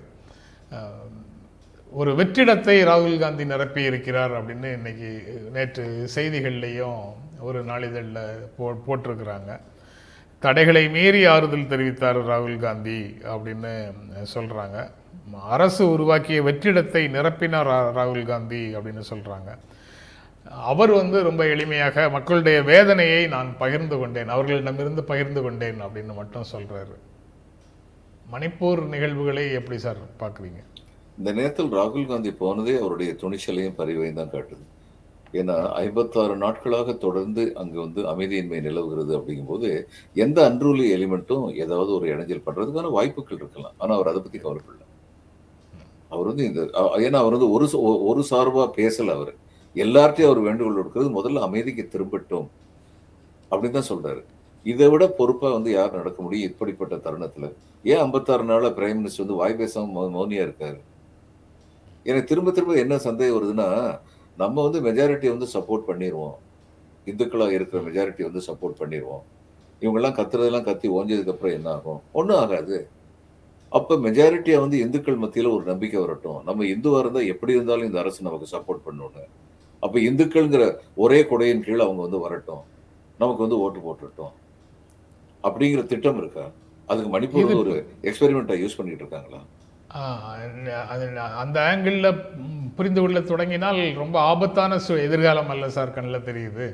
ஒரு வெற்றிடத்தை ராகுல் காந்தி நிரப்பி இருக்கிறார் அப்படின்னு இன்னைக்கு நேற்று செய்திகள்லேயும் ஒரு நாளிதழில் போ போட்டிருக்கிறாங்க. தடைகளை மீறி ஆறுதல் தெரிவித்தார் ராகுல் காந்தி அப்படின்னு சொல்கிறாங்க அரசு உருவாக்கிய வெற்றிடத்தை நிரப்பினார் ராகுல் காந்தி அப்படின்னு சொல்கிறாங்க அவர் வந்து ரொம்ப எளிமையாக மக்களுடைய வேதனையை நான் பகிர்ந்து கொண்டேன் அவர்களிடமிருந்து பகிர்ந்து கொண்டேன் அப்படின்னு மட்டும் சொல்றாரு. மணிப்பூர் நிகழ்வுகளை எப்படி சார் பார்க்குறீங்க? இந்த நேரத்தில் ராகுல் காந்தி போனதே அவருடைய துணிச்சலையும் பரிவையும் தான் காட்டுது. ஏன்னா ஐம்பத்தாறு நாட்களாக தொடர்ந்து அங்கு வந்து அமைதியின்மை நிலவுகிறது அப்படிங்கும்போது எந்த அன்ரூலி எலிமெண்ட்டும் ஏதாவது ஒரு இடைஞ்சல் பண்ணுறதுக்கான வாய்ப்புகள் இருக்கலாம். ஆனால் அவர் அதை பற்றி கவலைப்படல. அவர் வந்து இந்த ஏன்னா அவர் வந்து ஒரு ஒரு சார்பாக பேசலை அவர். எல்லார்ட்டையும் அவர் வேண்டுகோள் இருக்கிறது முதல்ல அமைதிக்கு திரும்பட்டும் அப்படின்னு தான் சொல்றாரு. இதை விட பொறுப்பாக வந்து யார் நடக்க முடியும் இப்படிப்பட்ட தருணத்தில்? ஏன் ஐம்பத்தாறு நாளாக பிரைம் மினிஸ்டர் வந்து வாய் பேசாமல் மௌனியாக மௌனியா இருக்காரு? எனக்கு திரும்ப திரும்ப என்ன சந்தேகம் வருதுன்னா நம்ம வந்து மெஜாரிட்டியை வந்து சப்போர்ட் பண்ணிடுவோம் இந்துக்களாக இருக்கிற மெஜாரிட்டி வந்து சப்போர்ட் பண்ணிடுவோம் இவங்கெல்லாம் கத்துறதெல்லாம் கத்தி ஓஞ்சதுக்கப்புறம் என்ன ஆகும்? ஒன்றும் ஆகாது. அப்போ மெஜாரிட்டியாக வந்து இந்துக்கள் மத்தியில் ஒரு நம்பிக்கை வரட்டும். நம்ம இந்துவாக இருந்தால் எப்படி இருந்தாலும் இந்த அரசு நமக்கு சப்போர்ட் பண்ணணும்னு அப்ப இந்துக்கள்ங்கிற ஒரே கொடையின் கீழ் அவங்க வந்து வரட்டும். நமக்கு வந்து ஓட்டு போட்டுட்டோம். அப்படிங்கிற திட்டம் இருக்கா? அதுக்கு மணிப்பூர் ஒரு எக்ஸ்பெரிமெண்ட்டை யூஸ் பண்ணிட்டு இருக்காங்களா? அது அந்த ஆங்கிளில் புரிந்து கொள்ள தொடங்கினால் ரொம்ப ஆபத்தான சு எதிர்காலம் அல்ல சார் கண்ணில் தெரியுது.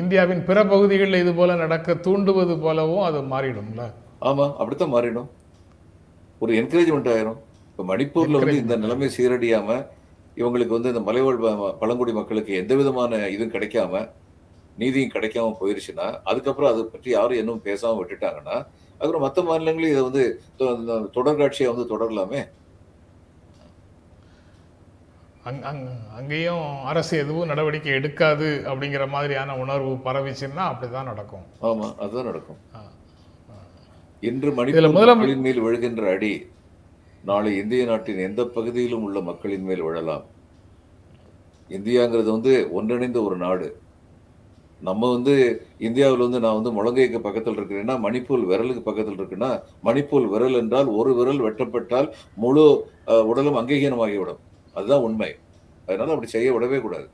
இந்தியாவின் பிற பகுதிகளில் இது போல நடக்க தூண்டுவது போலவும் அது மாறிடும்ல? ஆமா அப்படித்தான் மாறிடும். ஒரு என்கரேஜ்மெண்ட் ஆயிரும். இப்போ மணிப்பூர்ல வந்து இந்த நிலைமை சீரடியாம இவங்களுக்கு வந்து இந்த மலைவாழ் பழங்குடி மக்களுக்கு எந்த விதமான இதுவும் கிடைக்காம நீதியும் கிடைக்காம போயிருச்சுன்னா அதுக்கப்புறம் அதை பற்றி யாரும் இன்னும் பேசாம விட்டுட்டாங்கன்னா அதுக்கப்புறம் மற்ற மாநிலங்களும் இதை வந்து தொடர்காட்சியை வந்து தொடரலாமே? அங் அங் அங்கேயும் அரசு எதுவும் நடவடிக்கை எடுக்காது அப்படிங்கிற மாதிரியான உணர்வு பரவிச்சுன்னா அப்படிதான் நடக்கும். ஆமா அதுதான் நடக்கும். இன்று முதலம் மக்களின் மேல் விழுகின்ற அடி நாளை இந்திய நாட்டின் எந்த பகுதியிலும் உள்ள மக்களின் மேல் விழலாம். இந்தியாங்கிறது வந்து ஒன்றிணைந்த ஒரு நாடு. நம்ம வந்து இந்தியாவில் வந்து நான் வந்து முழங்கைக்கு பக்கத்தில் இருக்கிறேன்னா மணிப்பூர் விரலுக்கு பக்கத்தில் இருக்குன்னா மணிப்பூர் விரல் என்றால் ஒரு விரல் வெட்டப்பட்டால் முழு உடலும் அங்கீகீனமாகிவிடும். அதுதான் உண்மை. அதனால் அப்படி செய்ய விடவே கூடாது.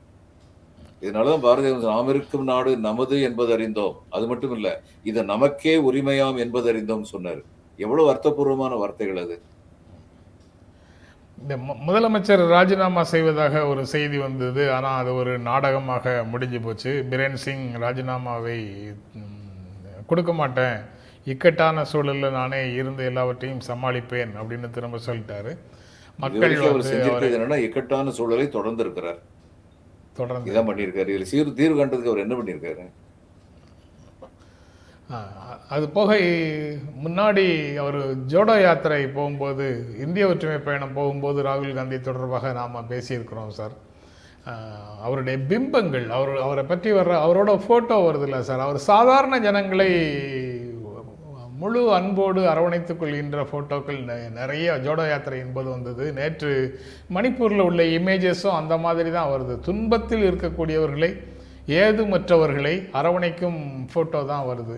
இதனாலதான் பாரதிய நாம் இருக்கும் நாடு நமது என்பது அறிந்தோம். அது மட்டும் இல்லை இதை நமக்கே உரிமையாம் என்பது அறிந்தோம் சொன்னார். எவ்வளவு அர்த்தபூர்வமான வார்த்தைகள் அது. இந்த முதலமைச்சர் ராஜினாமா செய்வதாக ஒரு செய்தி வந்தது. ஆனால் அது ஒரு நாடகமாக முடிஞ்சு போச்சு. பிரேன் சிங் ராஜினாமாவை கொடுக்க மாட்டேன். இக்கட்டான சூழலில் நானே இருந்து எல்லாவற்றையும் சமாளிப்பேன் அப்படின்னு திரும்ப சொல்லிட்டாரு. மக்கள் என்னன்னா இக்கட்டான சூழலை தொடர்ந்து இருக்கிறார் தொடர்ந்து. இதான் பண்ணியிருக்காரு. இதுல சீர் தீர்வு கண்டதுக்கு அவர் என்ன பண்ணியிருக்காரு? அது போக முன்னாடி அவர் ஜோடோ யாத்திரை போகும்போது இந்திய ஒற்றுமை பயணம் போகும்போது ராகுல் காந்தி தொடர்பாக நாம் பேசியிருக்கிறோம் சார். அவருடைய பிம்பங்கள் அவர் அவரை பற்றி வர்ற அவரோட ஃபோட்டோ வருதுல்ல சார். அவர் சாதாரண ஜனங்களை முழு அன்போடு அரவணைத்துக் கொள்கின்ற ஃபோட்டோக்கள் நிறைய ஜோடோ யாத்திரையின் போது வந்தது. நேற்று மணிப்பூரில் உள்ள இமேஜஸும் அந்த மாதிரி தான் வருது. துன்பத்தில் இருக்கக்கூடியவர்களை ஏதுமற்றவர்களை அரவணைக்கும் ஃபோட்டோ தான் வருது.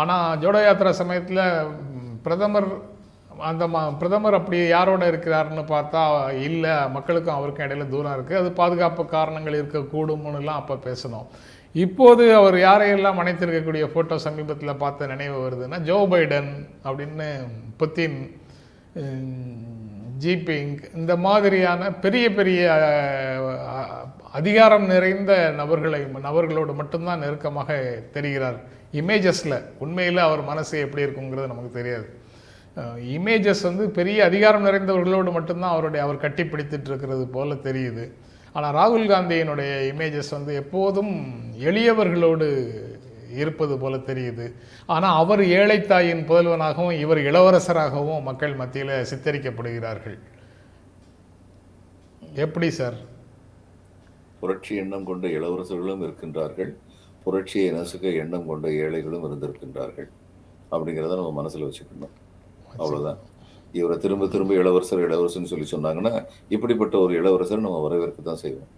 ஆனால் ஜோட யாத்திரை சமயத்தில் பிரதமர் அந்த ம பிரதமர் அப்படி யாரோட இருக்கிறாருன்னு பார்த்தா இல்லை மக்களுக்கும் அவருக்கும் இடையில தூரம் இருக்குது அது பாதுகாப்பு காரணங்கள் இருக்கக்கூடும்னுலாம் அப்போ பேசணும். இப்போது அவர் யாரையெல்லாம் அணைத்திருக்கக்கூடிய ஃபோட்டோ சமீபத்தில் பார்த்த நினைவு வருதுன்னா ஜோ பைடன் அப்படின்னு புத்தின் ஜிபிங் இந்த மாதிரியான பெரிய பெரிய அதிகாரம் நிறைந்த நபர்களை நபர்களோடு மட்டும்தான் நெருக்கமாக தெரிகிறார். இமேஜஸில் உண்மையில் அவர் மனசு எப்படி இருக்குங்கிறது நமக்கு தெரியாது. இமேஜஸ் வந்து பெரிய அதிகாரம் நிறைந்தவர்களோடு மட்டும்தான் அவருடைய அவர் கட்டி பிடித்துட்டு இருக்கிறது போல தெரியுது. ஆனால் ராகுல் காந்தியினுடைய இமேஜஸ் வந்து எப்போதும் எளியவர்களோடு இருப்பது போல தெரியுது. ஆனால் அவர் ஏழைத்தாயின் புதல்வனாகவும் இவர் இளவரசராகவும் மக்கள் மத்தியில் சித்தரிக்கப்படுகிறார்கள். எப்படி சார்? புரட்சி எண்ணம் கொண்ட இளவரசர்களும் இருக்கின்றார்கள். புரட்சியை நசுக்க எண்ணம் கொண்ட ஏழைகளும் இருந்திருக்கின்றார்கள். அப்படிங்கிறத நம்ம மனசுல வச்சுக்கணும். அவ்வளவுதான். இவரை திரும்ப திரும்ப இளவரசர் இளவரசர்னு சொல்லி சொன்னாங்கன்னா இப்படிப்பட்ட ஒரு இளவரசர் நம்ம வரவேற்க தான் செய்வோம்.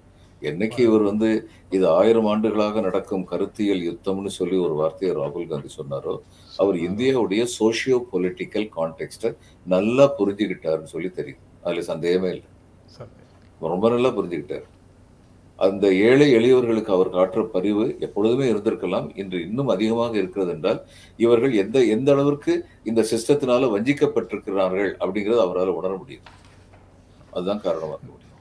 என்னைக்கு இவர் வந்து இது ஆயிரம் ஆண்டுகளாக நடக்கும் கருத்தியல் யுத்தம்னு சொல்லி ஒரு வார்த்தையை ராகுல் காந்தி சொன்னாரோ அவர் இந்தியாவுடைய சோஷியோ பொலிட்டிக்கல் கான்டெக்ட்டை நல்லா புரிஞ்சுக்கிட்டாருன்னு சொல்லி தெரியும். அதுல சந்தேகமே இல்லை. ரொம்ப நல்லா புரிஞ்சுக்கிட்டார். அந்த ஏழை எளியவர்களுக்கு அவர் காற்ற பரிவு எப்பொழுதுமே இருந்திருக்கலாம். இன்று இன்னும் அதிகமாக இருக்கிறது என்றால் இவர்கள் எந்த எந்த அளவிற்கு இந்த சிஸ்டத்தினால வஞ்சிக்கப்பட்டிருக்கிறார்கள் அப்படிங்கிறது அவரால் உணர முடியும். அதுதான் காரணமாக இருக்க முடியும்.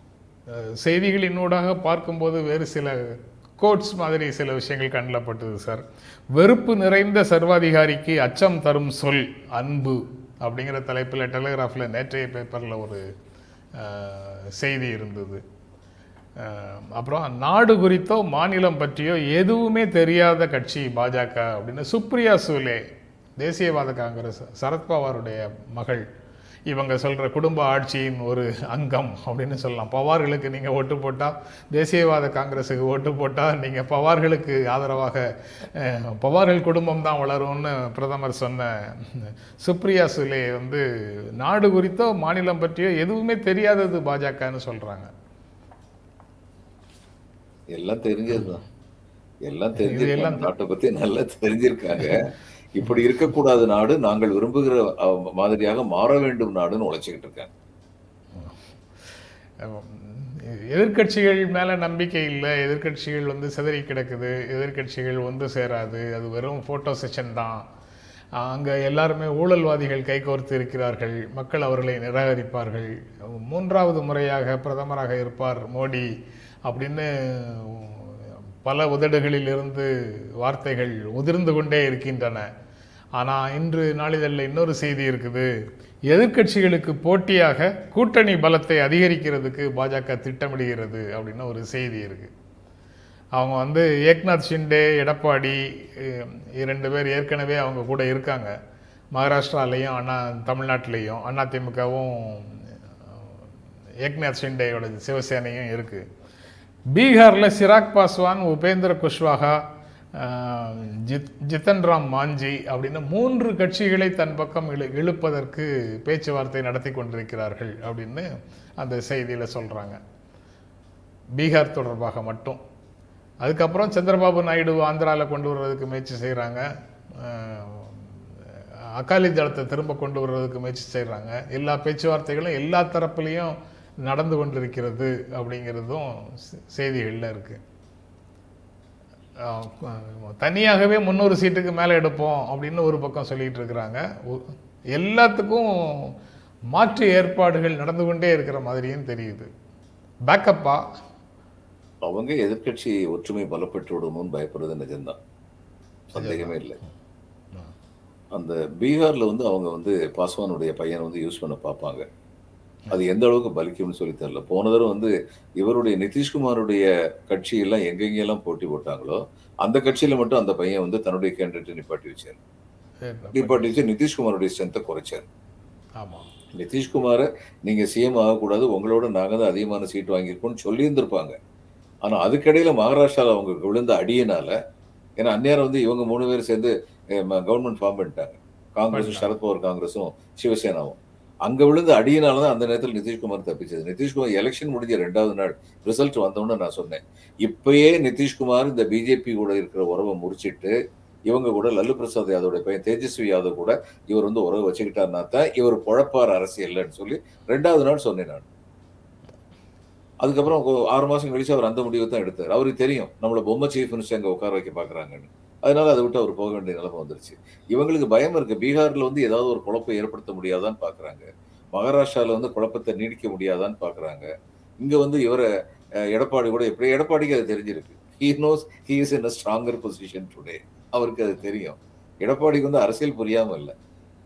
அஹ் செய்திகளினூடாக பார்க்கும்போது வேறு சில கோட்ஸ் மாதிரி சில விஷயங்கள் கண்ணில் பட்டது சார் வெறுப்பு நிறைந்த சர்வாதிகாரிக்கு அச்சம் தரும் சொல் அன்பு அப்படிங்கிற தலைப்பில் டெலிகிராஃபில் நேற்றைய பேப்பரில் ஒரு செய்தி இருந்தது. அப்புறம் நாடு குறித்தோ மாநிலம் பற்றியோ எதுவுமே தெரியாத கட்சி பாஜக அப்படின்னு சுப்ரியா சூலே தேசியவாத காங்கிரஸ் சரத்பவாருடைய மகள் இவங்க சொல்கிற குடும்ப ஆட்சியின் ஒரு அங்கம் அப்படின்னு சொல்லலாம். பவார்களுக்கு நீங்கள் ஓட்டு போட்டால் தேசியவாத காங்கிரஸுக்கு ஓட்டு போட்டால் நீங்கள் பவார்களுக்கு ஆதரவாக பவார்கள் குடும்பம் தான் வளரும்னு பிரதமர் சொன்ன சுப்ரியா சுலே வந்து நாடு குறித்தோ மாநிலம் பற்றியோ எதுவுமே தெரியாதது பாஜகன்னு சொல்கிறாங்க எல்லாம் தெரிஞ்சதுதான். எல்லாம் தெரிஞ்சிருக்காங்க. நாட்டை பத்தி நல்லா தெரிஞ்சிருக்காங்க. இப்படி இருக்கக்கூடாத நாடு நாங்கள் விரும்புகிற மாதிரியாக மாற வேண்டும் நாடுன்னு உழைச்சிக்கிட்டு இருக்காங்க எதிர்க்கட்சிகள் மேலே நம்பிக்கை இல்லை. எதிர்க்கட்சிகள் வந்து சிதறி கிடக்குது. எதிர்க்கட்சிகள் வந்து சேராது. அது வெறும் ஃபோட்டோ செஷன் தான். அங்கே எல்லாருமே ஊழல்வாதிகள் கைகோர்த்து இருக்கிறார்கள். மக்கள் அவர்களை நிராகரிப்பார்கள். மூன்றாவது முறையாக பிரதமராக இருப்பார் மோடி. அப்படின்னு பல உதடுகளில் இருந்து வார்த்தைகள் உதிர்ந்து கொண்டே இருக்கின்றன. ஆனால் இன்று நாளிதழில் இன்னொரு செய்தி இருக்குது. எதிர்க்கட்சிகளுக்கு போட்டியாக கூட்டணி பலத்தை அதிகரிக்கிறதுக்கு பாஜக திட்டமிடுகிறது அப்படின்னு ஒரு செய்தி இருக்குது அவங்க வந்து ஏக்நாத் ஷிண்டே எடப்பாடி இரண்டு பேர் ஏற்கனவே அவங்க கூட இருக்காங்க. மகாராஷ்டிராலையும் அண்ணா தமிழ்நாட்டிலையும் அதிமுகவும் ஏக்நாத் ஷிண்டேயோட சிவசேனையும் இருக்குது பீகாரில் சிராக் பாஸ்வான் உபேந்திர குஷ்வாகா ஜித் ஜித்தன் ராம் மாஞ்சி அப்படின்னு மூன்று கட்சிகளை தன் பக்கம் இழு இழுப்பதற்கு பேச்சுவார்த்தை நடத்தி கொண்டிருக்கிறார்கள் அப்படின்னு அந்த செய்தியில் சொல்கிறாங்க பீகார் தொடர்பாக மட்டும். அதுக்கப்புறம் சந்திரபாபு நாயுடு ஆந்திராவில் கொண்டு வர்றதுக்கு முயற்சி செய்கிறாங்க அகாலி தளத்தை திரும்ப கொண்டு வர்றதுக்கு முயற்சி செய்கிறாங்க எல்லா பேச்சுவார்த்தைகளும் எல்லா தரப்புலையும் நடந்து கொண்டிருக்கிறது அப்படிங்கிறதும் செய்திகள்ல இருக்கு. அஹ் தனியாகவே முந்நூறு சீட்டுக்கு மேலே எடுப்போம் அப்படின்னு ஒரு பக்கம் சொல்லிட்டு இருக்கிறாங்க. எல்லாத்துக்கும் மாற்று ஏற்பாடுகள் நடந்து கொண்டே இருக்கிற மாதிரியும் தெரியுது. பேக்கப்பா? அவங்க எதிர்க்கட்சி ஒற்றுமை பலப்பட்டு விடுமோன்னு பயப்படுறது நிஜம்தான். சந்தேகமே இல்லை. அந்த பீகார்ல வந்து அவங்க வந்து பாஸ்வானுடைய பையனை வந்து யூஸ் பண்ண பார்ப்பாங்க. அது எந்த அளவுக்கு பலிக்கும்னு சொல்லி தெரியல. போன தடவை வந்து இவருடைய நிதிஷ்குமாருடைய கட்சியெல்லாம் எங்கெங்கெல்லாம் போட்டி போட்டாங்களோ அந்த கட்சியில மட்டும் அந்த பையன் வந்து தன்னுடைய கேண்டிடேட்டை நிப்பாட்டி வச்சார். நிப்பாட்டி வச்சு நிதிஷ்குமாருடைய ஸ்ட்ரென்த்தை குறைச்சார். நிதிஷ்குமாரை நீங்க சிஎம் ஆகக்கூடாது உங்களோட நாங்க தான் அதிகமான சீட் வாங்கியிருக்கோம்னு சொல்லியிருந்திருப்பாங்க. ஆனா அதுக்கிடையில மகாராஷ்டிரால அவங்க விழுந்த அடியினால ஏன்னா அந்நேரம் வந்து இவங்க மூணு பேரும் சேர்ந்து கவர்மெண்ட் ஃபார்ம் பண்ணிட்டாங்க. காங்கிரஸும். சரத்பவார் காங்கிரஸும் சிவசேனாவும். அங்க விழுந்த அடியினால தான் அந்த நேரத்தில் நிதிஷ்குமார் தப்பிச்சது. நிதிஷ்குமார் எலெக்ஷன் முடிஞ்ச ரெண்டாவது நாள் ரிசல்ட் வந்தோன்னு நான் சொன்னேன். இப்பயே நிதிஷ்குமார் இந்த பிஜேபி கூட இருக்கிற உறவை முறிச்சிட்டு இவங்க கூட லல்லு பிரசாத் யாதவோட பையன் தேஜஸ்வி யாதவ் கூட இவர் வந்து உறவு வச்சுக்கிட்டாருனா தான் இவர் பொழப்பார் அரசியல்னு சொல்லி ரெண்டாவது நாள் சொன்னேன் நான். அதுக்கப்புறம் ஆறு மாசம் கழிச்சு அவர் அந்த முடிவை தான் எடுத்தார். அவருக்கு தெரியும் நம்மள பொம்மை சீஃப் மினிஸ்டர் அங்க உட்கார வைக்க பாக்குறாங்கன்னு. அதனால அதை விட்டு அவர் போக வேண்டிய நிலைமை வந்துருச்சு. இவங்களுக்கு பயம் இருக்கு. பீகார்ல வந்து ஏதாவது ஒரு குழப்பம் ஏற்படுத்த முடியாதான்னு பாக்குறாங்க. மகாராஷ்டிராவில் வந்து குழப்பத்தை நீடிக்க முடியாதான்னு பாக்குறாங்க. இங்க வந்து இவரை எடப்பாடி கூட எப்படி எடப்பாடிக்கு அது தெரிஞ்சிருக்கு. He knows he is in a stronger position today அவருக்கு அது தெரியும். எடப்பாடிக்கு வந்து அரசியல் புரியாம இல்லை.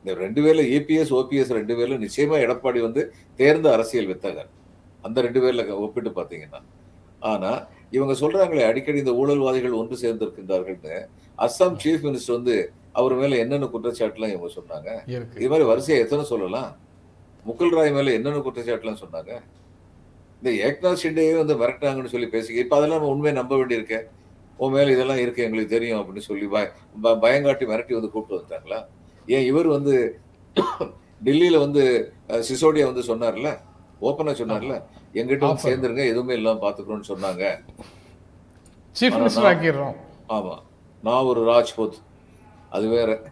இந்த ரெண்டு பேர்ல ஏபிஎஸ் ஓபிஎஸ் ரெண்டு பேர்ல நிச்சயமா எடப்பாடி வந்து தேர்ந்த அரசியல் வித்தகர். அந்த ரெண்டு பேர்ல ஒப்பிட்டு பார்த்தீங்கன்னா ஆனா இவங்க சொல்றாங்களே அடிக்கடி இந்த ஊழல்வாதிகள் ஒன்று சேர்ந்திருக்கின்றார்கள்னு. அஸ்ஸாம் சீஃப் மினிஸ்டர் வந்து அவர் மேல என்னென்ன குற்றச்சாட்டுலாம் இவங்க சொன்னாங்க? இது மாதிரி வரிசையா எத்தனை சொல்லலாம்? முகுல் ராய் மேல என்னென்ன குற்றச்சாட்டுலாம் சொன்னாங்க? இந்த ஏக்நாத் ஷிண்டேயே வந்து மிரட்டாங்கன்னு சொல்லி பேசி இப்ப அதெல்லாம் நம்ம உண்மையை நம்ப வேண்டியிருக்கேன் உன் மேல இதெல்லாம் இருக்கு எங்களுக்கு தெரியும் அப்படின்னு சொல்லி பய பயங்காட்டி மிரட்டி வந்து கூப்பிட்டு வந்துட்டாங்களா? ஏன் இவர் வந்து டெல்லியில வந்து சிசோடியா வந்து சொன்னார்ல? ஓப்பனா சொன்னார்ல? எங்கிட்ட வந்து. சேர்ந்துருங்க எதுவுமே இல்லாம பாத்துக்கிறோம்னு சொன்னாங்க. சீஃப் ஆனா மினிஸ்டர் நான்- ஆக்கிடுறோம். ஆமா. நான் ஒரு ராஜ்புத். அது வேற.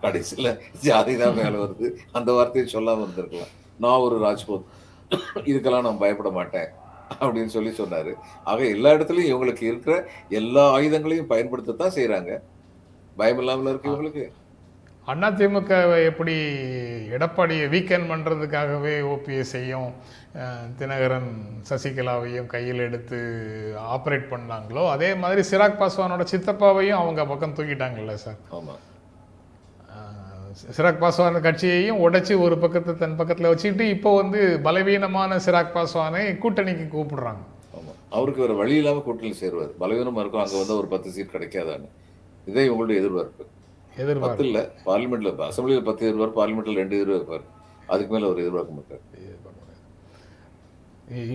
கடைசியில் ஜாதி தான் மேலே வருது. அந்த வார்த்தையை சொல்லாமல் இருந்திருக்கலாம். நான் ஒரு ராஜ்புத். இதுக்கெல்லாம் நான் பயப்பட மாட்டேன். அப்படின்னு சொல்லி சொன்னார். ஆக எல்லா இடத்துலையும் இவங்களுக்கு இருக்கிற எல்லா ஆயுதங்களையும் பயன்படுத்தத்தான் செய்கிறாங்க பயம் இல்லாமல் இருக்கு இவங்களுக்கு. அதிமுக எப்படி எடப்பாடியை வீக்கெண்ட் பண்ணுறதுக்காகவே ஓபிஎஸ்ஐயும் தினகரன் சசிகலாவையும் கையில் எடுத்து ஆப்ரேட் பண்ணாங்களோ அதே மாதிரி சிராக் பாஸ்வானோட சித்தப்பாவையும் அவங்க பக்கம் தூக்கிட்டாங்கல்ல சார். ஆமா. அஹ் சிராக் பாஸ்வான் கட்சியையும் உடைச்சி ஒரு பக்கத்தை தன் பக்கத்தில் வச்சுக்கிட்டு இப்போ வந்து பலவீனமான சிராக் பாஸ்வானை கூட்டணிக்கு கூப்பிடுறாங்க. ஆமா. அவருக்கு வேற வழி இல்லாம கூட்டணி சேருவார். பலவீனமா இருக்கும். அங்க வந்து ஒரு பத்து சீட் கிடைக்காதான்னு. இதே இவங்களுடைய எதிர்பார்ப்பு. எதிர்பார்ப்பு. இல்ல பார்லிமெண்ட்ல அசம்பிளில பத்து எதிர்பார்ப்பு பார்லிமெண்ட்ல ரெண்டு எதிர்பார்ப்பார் அதுக்கு மேல அவர் எதிர்பார்க்க மாட்டார்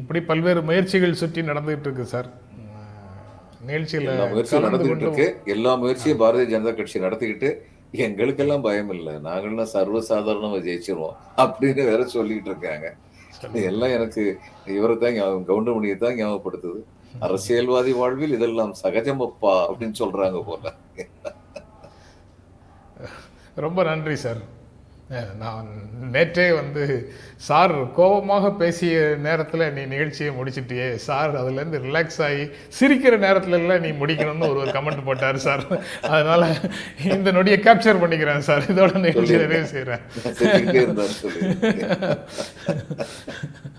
இப்படி பல்வேறு முயற்சிகள் சுற்றி நடந்துகிட்டு இருக்கு சார் நிகழ்ச்சியில் முயற்சியும் நடந்துகிட்டு இருக்கு எல்லா முயற்சியும் பாரதிய ஜனதா கட்சி நடத்திக்கிட்டு எங்களுக்கெல்லாம் பயம் இல்லை. நாங்கள்லாம் சர்வசாதாரணமா ஜெயிச்சிருவோம் அப்படின்னு வேற சொல்லிட்டு இருக்காங்க. எல்லாம் எனக்கு இவரை தான் கவுண்டமணியை தான் ஞாபகப்படுத்துது. அரசியல்வாதி வாழ்வில் இதெல்லாம் சகஜமப்பா அப்படின்னு சொல்றாங்க போல. ரொம்ப நன்றி சார் நான் நேற்றே வந்து சார் கோபமாக பேசிய நேரத்தில் நீ நிகழ்ச்சியை முடிச்சிட்டியே. சார் அதுலேருந்து ரிலாக்ஸ் ஆகி சிரிக்கிற நேரத்துல எல்லாம் நீ முடிக்கணும்னு ஒரு ஒரு கமெண்ட் போட்டார் சார் அதனால இந்த நொடியை கேப்சர் பண்ணிக்கிறேன் சார் இதோட நிகழ்ச்சி நிறைவு செய்கிறேன்